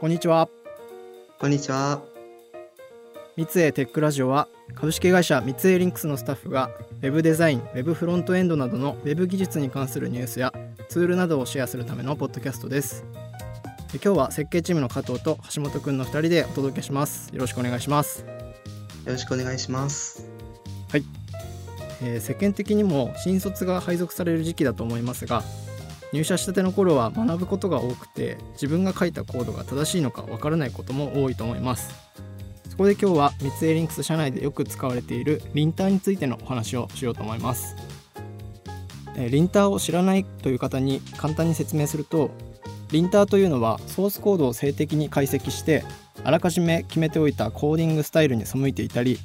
こんにちは。こんにちは。三井テックラジオは株式会社三井リンクスのスタッフが Web デザイン、Web フロントエンドなどの Web 技術に関するニュースやツールなどをシェアするためのポッドキャストです。今日は設計チームの加藤と橋本くんの2人でお届けします。よろしくお願いします。よろしくお願いします。はい。えー、世間的にも新卒が配属される時期だと思いますが入社したての頃は学ぶことが多くて自分が書いたコードが正しいのかわからないことも多いと思います。そこで今日は三井リンクス社内でよく使われているリンターについてのお話をしようと思います。リンターを知らないという方に簡単に説明するとリンターというのはソースコードを静的に解析してあらかじめ決めておいたコーディングスタイルに背いていたり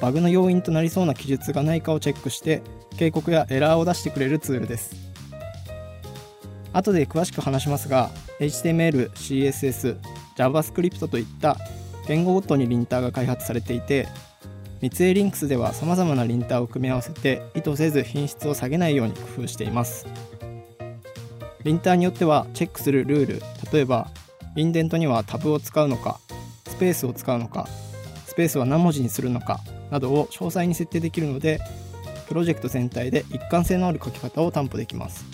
バグの要因となりそうな記述がないかをチェックして警告やエラーを出してくれるツールです。後で詳しく話しますが HTML、CSS、JavaScript といった言語ごとにリンターが開発されていて三井リンクスではさまざまなリンターを組み合わせて意図せず品質を下げないように工夫しています。リンターによってはチェックするルール例えばインデントにはタブを使うのかスペースを使うのかスペースは何文字にするのかなどを詳細に設定できるのでプロジェクト全体で一貫性のある書き方を担保できます。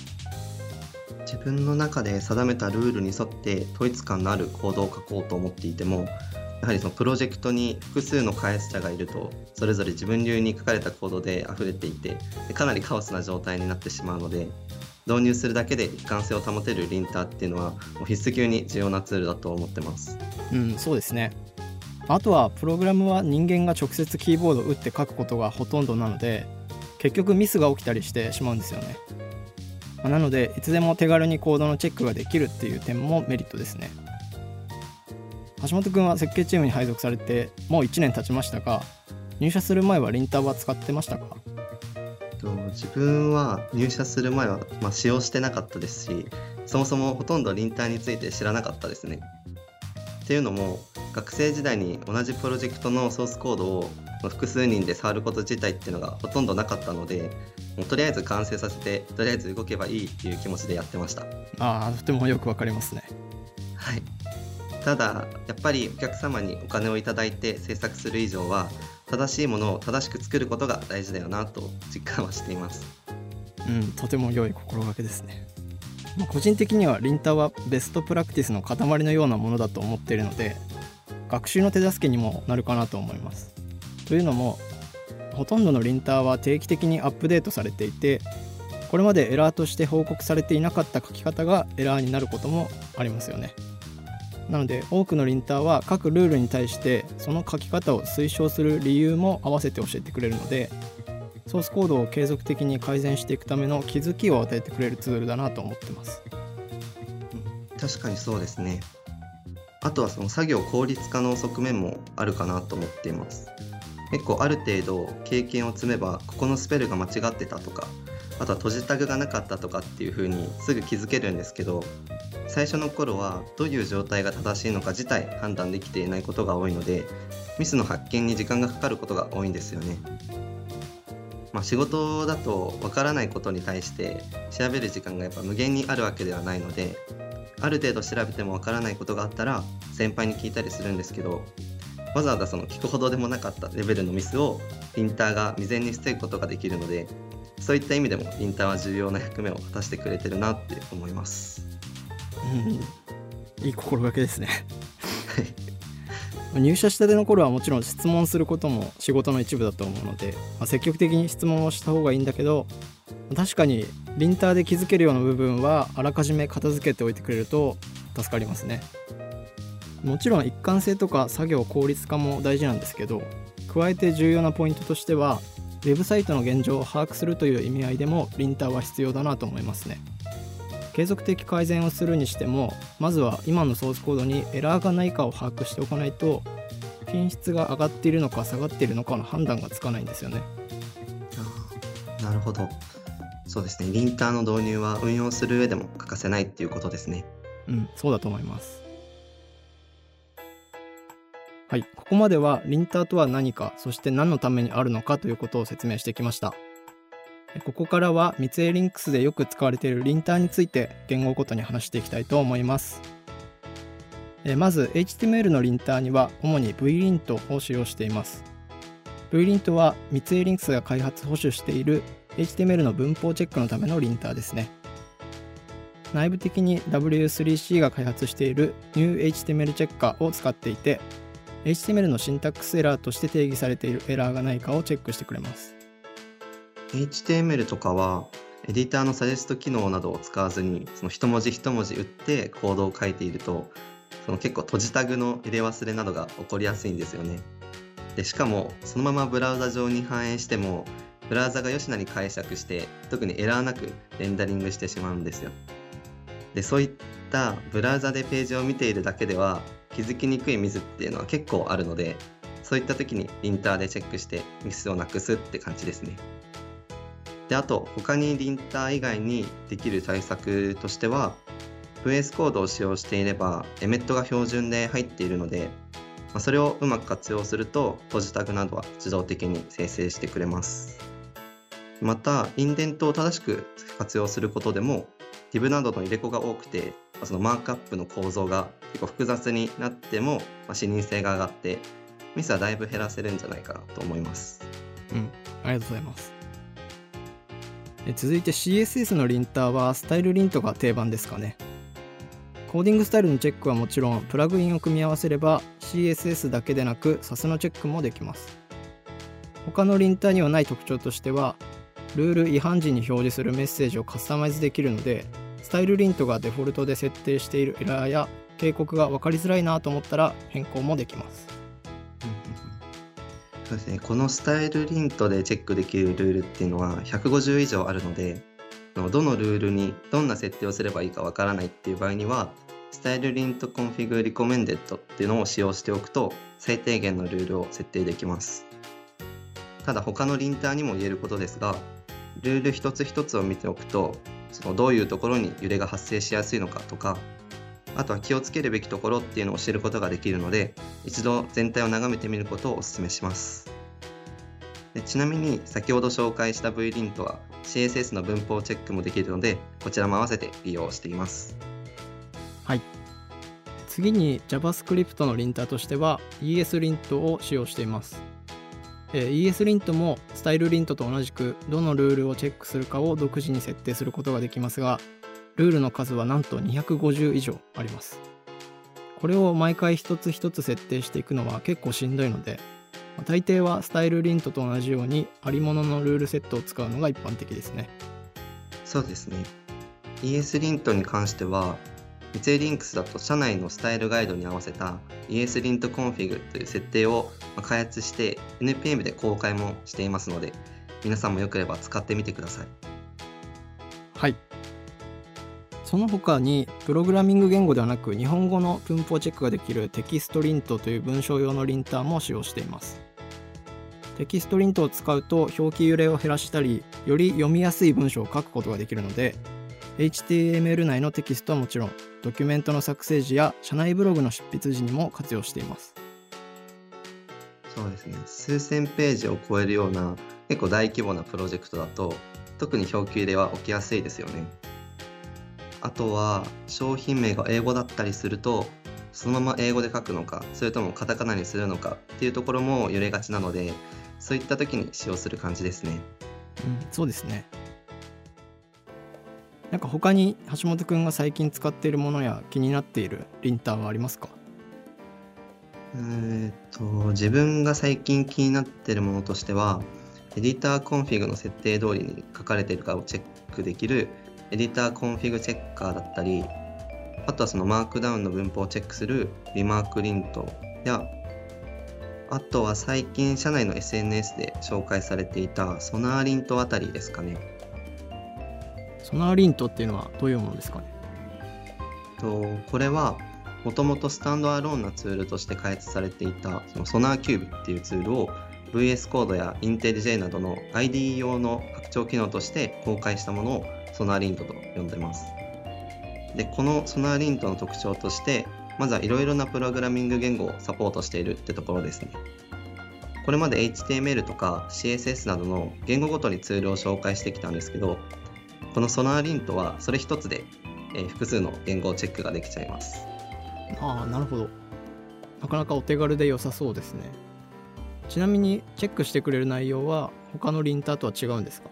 自分の中で定めたルールに沿って統一感のあるコードを書こうと思っていてもやはりそのプロジェクトに複数の開発者がいるとそれぞれ自分流に書かれたコードで溢れていてかなりカオスな状態になってしまうので導入するだけで一貫性を保てるリンターっていうのはもう必須級に重要なツールだと思ってます。うん、そうですねあとはプログラムは人間が直接キーボードを打って書くことがほとんどなので結局ミスが起きたりしてしまうんですよねなのでいつでも手軽にコードのチェックができるっていう点もメリットですね橋本君は設計チームに配属されてもう1年経ちましたが入社する前はリンターは使ってましたか？自分は入社する前は、まあ、使用してなかったですしそもそもほとんどリンターについて知らなかったですね。っていうのも学生時代に同じプロジェクトのソースコードを複数人で触ること自体っていうのがほとんどなかったのでもうとりあえず完成させてとりあえず動けばいいっていう気持ちでやってました。ああとてもよくわかりますね。はい。ただやっぱりお客様にお金をいただいて制作する以上は正しいものを正しく作ることが大事だよなと実感はしています。うんとても良い心がけですね。個人的にはリンターはベストプラクティスの塊のようなものだと思っているので学習の手助けにもなるかなと思います。というのもほとんどのリンターは定期的にアップデートされていてこれまでエラーとして報告されていなかった書き方がエラーになることもありますよね。なので多くのリンターは各ルールに対してその書き方を推奨する理由も合わせて教えてくれるのでソースコードを継続的に改善していくための気づきを与えてくれるツールだなと思ってます。確かにそうですね。あとはその作業効率化の側面もあるかなと思っています。結構ある程度経験を積めばここのスペルが間違ってたとかあとは閉じタグがなかったとかっていう風にすぐ気づけるんですけど最初の頃はどういう状態が正しいのか自体判断できていないことが多いのでミスの発見に時間がかかることが多いんですよね。まあ、仕事だとわからないことに対して調べる時間がやっぱ無限にあるわけではないのである程度調べてもわからないことがあったら先輩に聞いたりするんですけどわざわざその聞くほどでもなかったレベルのミスをインターが未然に防ぐことができるのでそういった意味でもインターは重要な役目を果たしてくれてるなって思います。うん、いい心がけですね。入社したての頃はもちろん質問することも仕事の一部だと思うので、まあ、積極的に質問をした方がいいんだけど確かにリンターで気づけるような部分はあらかじめ片付けておいてくれると助かりますねもちろん一貫性とか作業効率化も大事なんですけど加えて重要なポイントとしてはウェブサイトの現状を把握するという意味合いでもリンターは必要だなと思いますね。継続的改善をするにしてもまずは今のソースコードにエラーがないかを把握しておかないと品質が上がっているのか下がっているのかの判断がつかないんですよね。なるほど。そうですね。リンターの導入は運用する上でも欠かせないっていうことですね。うんそうだと思いますはい。ここまではリンターとは何かそして何のためにあるのかということを説明してきました。ここからは三井リンクスでよく使われているリンターについて言語ごとに話していきたいと思います。まず HTML のリンターには主に VLint を使用しています。VLint は三井リンクスが開発保守している HTML の文法チェックのためのリンターですね。内部的に W3C が開発している NewHTML チェッカーを使っていて HTML のシンタックスエラーとして定義されているエラーがないかをチェックしてくれます HTML とかはエディターのサジェスト機能などを使わずにその一文字一文字打ってコードを書いているとその結構閉じタグの入れ忘れなどが起こりやすいんですよね。でしかもそのままブラウザ上に反映してもブラウザが吉なに解釈して特にエラーなくレンダリングしてしまうんですよ。でそういったブラウザでページを見ているだけでは気づきにくいミスっていうのは結構あるのでそういった時にリンターでチェックしてミスをなくすって感じですね。であと他にリンター以外にできる対策としては VS コードを使用していればエメットが標準で入っているので、まあ、それをうまく活用すると閉じタグなどは自動的に生成してくれますまたインデントを正しく活用することでも div などの入れ子が多くてそのマークアップの構造が結構複雑になっても、まあ、視認性が上がってミスはだいぶ減らせるんじゃないかなと思います。うん。ありがとうございます。え続いて CSS のリンターはスタイルリントが定番ですかね。コーディングスタイルのチェックはもちろんプラグインを組み合わせれば CSS だけでなく SAS のチェックもできます。他のリンターにはない特徴としてはルール違反時に表示するメッセージをカスタマイズできるのでスタイルリントがデフォルトで設定しているエラーや警告が分かりづらいなと思ったら変更もできます。そうですね。この stylelint でチェックできるルールっていうのは150以上あるのでどのルールにどんな設定をすればいいかわからないっていう場合には stylelint-config-recommended っていうのを使用しておくと最低限のルールを設定できます。ただ他のリンターにも言えることですがルール一つ一つを見ておくとそのどういうところに揺れが発生しやすいのかとかあとは気をつけるべきところっていうのを知ることができるので一度全体を眺めてみることをお勧めします。でちなみに先ほど紹介した VLint は CSS の文法チェックもできるのでこちらも合わせて利用しています。はい。次に JavaScript のリンターとしては ESLint を使用しています、え、ESLint もスタイルリントと同じくどのルールをチェックするかを独自に設定することができますがルールの数はなんと250以上あります。これを毎回一つ一つ設定していくのは結構しんどいので大抵は stylelint と同じようにありもののルールセットを使うのが一般的ですね。そうですね。ES リントに関してはミツエーリンクスだと社内のスタイルガイドに合わせた ES リントコンフィグという設定を開発して NPM で公開もしていますので皆さんもよければ使ってみてください。はい。その他にプログラミング言語ではなく日本語の文法チェックができるテキストリントという文章用のリンターも使用しています。テキストリントを使うと表記揺れを減らしたりより読みやすい文章を書くことができるので HTML 内のテキストはもちろんドキュメントの作成時や社内ブログの執筆時にも活用しています。そうですね。数千ページを超えるような結構大規模なプロジェクトだと特に表記入れは起きやすいですよね。あとは商品名が英語だったりするとそのまま英語で書くのかそれともカタカナにするのかっていうところも揺れがちなのでそういった時に使用する感じですね。うん、そうですねなんか他に橋本くんが最近使っているものや気になっているリンターはありますか？えっと自分が最近気になっているものとしてはEditorConfig の設定通りに書かれているかをチェックできる editorconfig-checker だったりあとはそのマークダウンの文法をチェックする remark-lint やあとは最近社内の SNS で紹介されていた SonarLint あたりですかね。 SonarLint っていうのはどういうものですかね？とこれはもともとスタンドアローンなツールとして開発されていたその SonarQube っていうツールを VS コードや IntelliJ などの ID 用の拡張機能として公開したものをソナーリントと呼んでます。でこのソナーリントの特徴としてまずはいろいろなプログラミング言語をサポートしているってところですね。これまで HTML とか CSS などの言語ごとにツールを紹介してきたんですけどこのソナーリントはそれ一つで、え複数の言語チェックができちゃいます。ああなるほど。なかなかお手軽で良さそうですね。ちなみにチェックしてくれる内容は他のリンターとは違うんですか？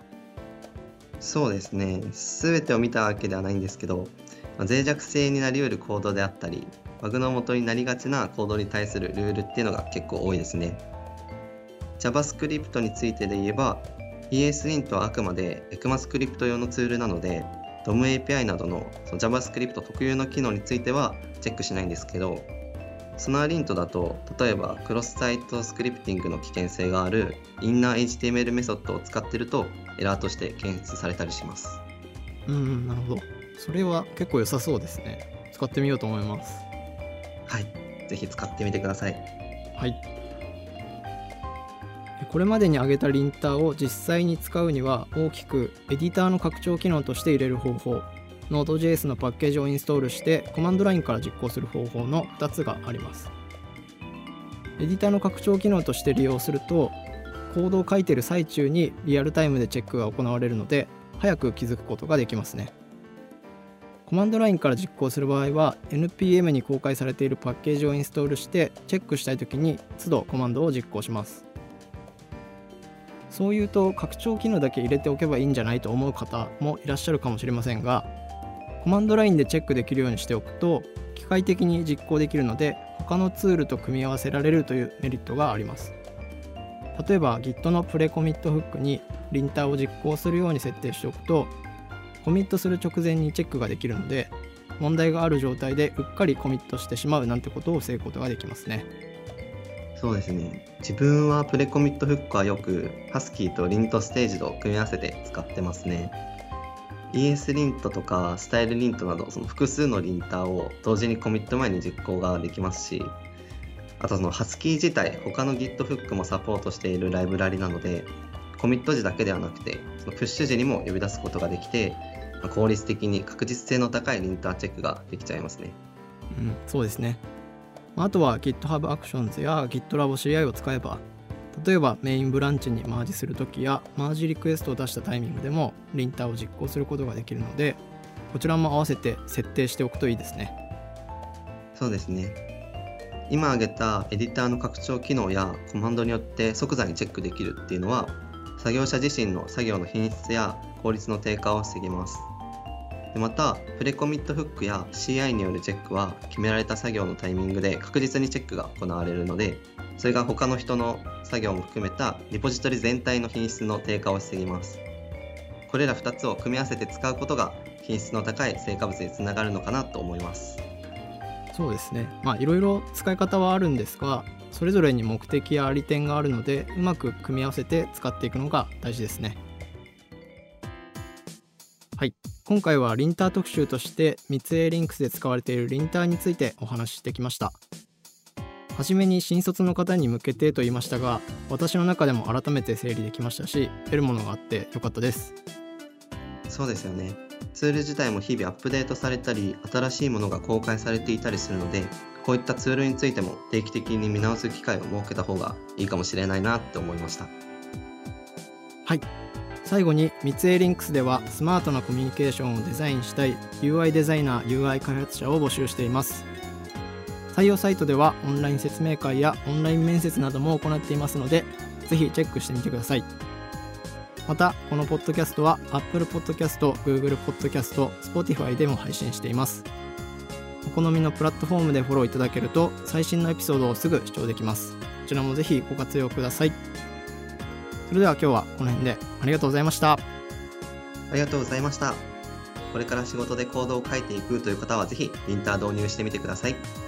そうですね。全てを見たわけではないんですけど、まあ、脆弱性になりうるコードであったりバグの元になりがちなコードに対するルールっていうのが結構多いですね。JavaScript についてで言えば ESLint はあくまで ECMAScript 用のツールなので DOM-API などのその JavaScript 特有の機能についてはチェックしないんですけどソナーリントだと例えばクロスサイトスクリプティングの危険性があるインナー HTML メソッドを使ってるとエラーとして検出されたりします。うんなるほど。それは結構良さそうですね。使ってみようと思います。はい。ぜひ使ってみてください。はいこれまでに挙げたリンターを実際に使うには大きくエディターの拡張機能として入れる方法 Node.js のパッケージをインストールしてコマンドラインから実行する方法の2つがあります。エディターの拡張機能として利用するとコードを書いてる最中にリアルタイムでチェックが行われるので早く気づくことができますね。コマンドラインから実行する場合は NPM に公開されているパッケージをインストールしてチェックしたい時に都度コマンドを実行します。そういうと拡張機能だけ入れておけばいいんじゃないと思う方もいらっしゃるかもしれませんがコマンドラインでチェックできるようにしておくと機械的に実行できるので他のツールと組み合わせられるというメリットがあります。例えば Git のプレコミットフックにリンターを実行するように設定しておくとコミットする直前にチェックができるので問題がある状態でうっかりコミットしてしまうなんてことを防ぐことができますね。そうですね自分はプレコミットフックはよく Husky とリントステージと組み合わせて使ってますね ES リントとかスタイルリントなどその複数のリンターを同時にコミット前に実行ができますしあとその Husky 自体他の Git フックもサポートしているライブラリなのでコミット時だけではなくてそのプッシュ時にも呼び出すことができて効率的に確実性の高いリンターチェックができちゃいますね。うん、そうですね。あとは GitHub Actions や GitLab CI を使えば例えばメインブランチにマージするときやマージリクエストを出したタイミングでもリンターを実行することができるのでこちらも合わせて設定しておくといいですね。そうですね。今挙げたエディターの拡張機能やコマンドによって即座にチェックできるっていうのは作業者自身の作業の品質や効率の低下を防ぎます。でまたプレコミットフックや CI によるチェックは決められた作業のタイミングで確実にチェックが行われるのでそれが他の人の作業も含めたリポジトリ全体の品質の低下を防ぎます。これら2つを組み合わせて使うことが品質の高い成果物につながるのかなと思います。そうですね。まあいろいろ使い方はあるんですがそれぞれに目的や利点があるのでうまく組み合わせて使っていくのが大事ですね。今回はリンター特集として密営リンクスで使われているリンターについてお話ししてきました。初めに新卒の方に向けてと言いましたが私の中でも改めて整理できましたし得るものがあってよかったです。そうですよね。ツール自体も日々アップデートされたり新しいものが公開されていたりするのでこういったツールについても定期的に見直す機会を設けた方がいいかもしれないなって思いました。はい最後に密営リンクスではスマートなコミュニケーションをデザインしたい UI デザイナー UI 開発者を募集しています。採用サイトではオンライン説明会やオンライン面接なども行っていますのでぜひチェックしてみてください。またこのポッドキャストは Apple Podcast、Google Podcast、Spotify でも配信しています。お好みのプラットフォームでフォローいただけると最新のエピソードをすぐ視聴できます。こちらもぜひご活用ください。それでは今日はこの辺でありがとうございましたありがとうございましたこれから仕事でコードを書いていくという方はぜひインター導入してみてください。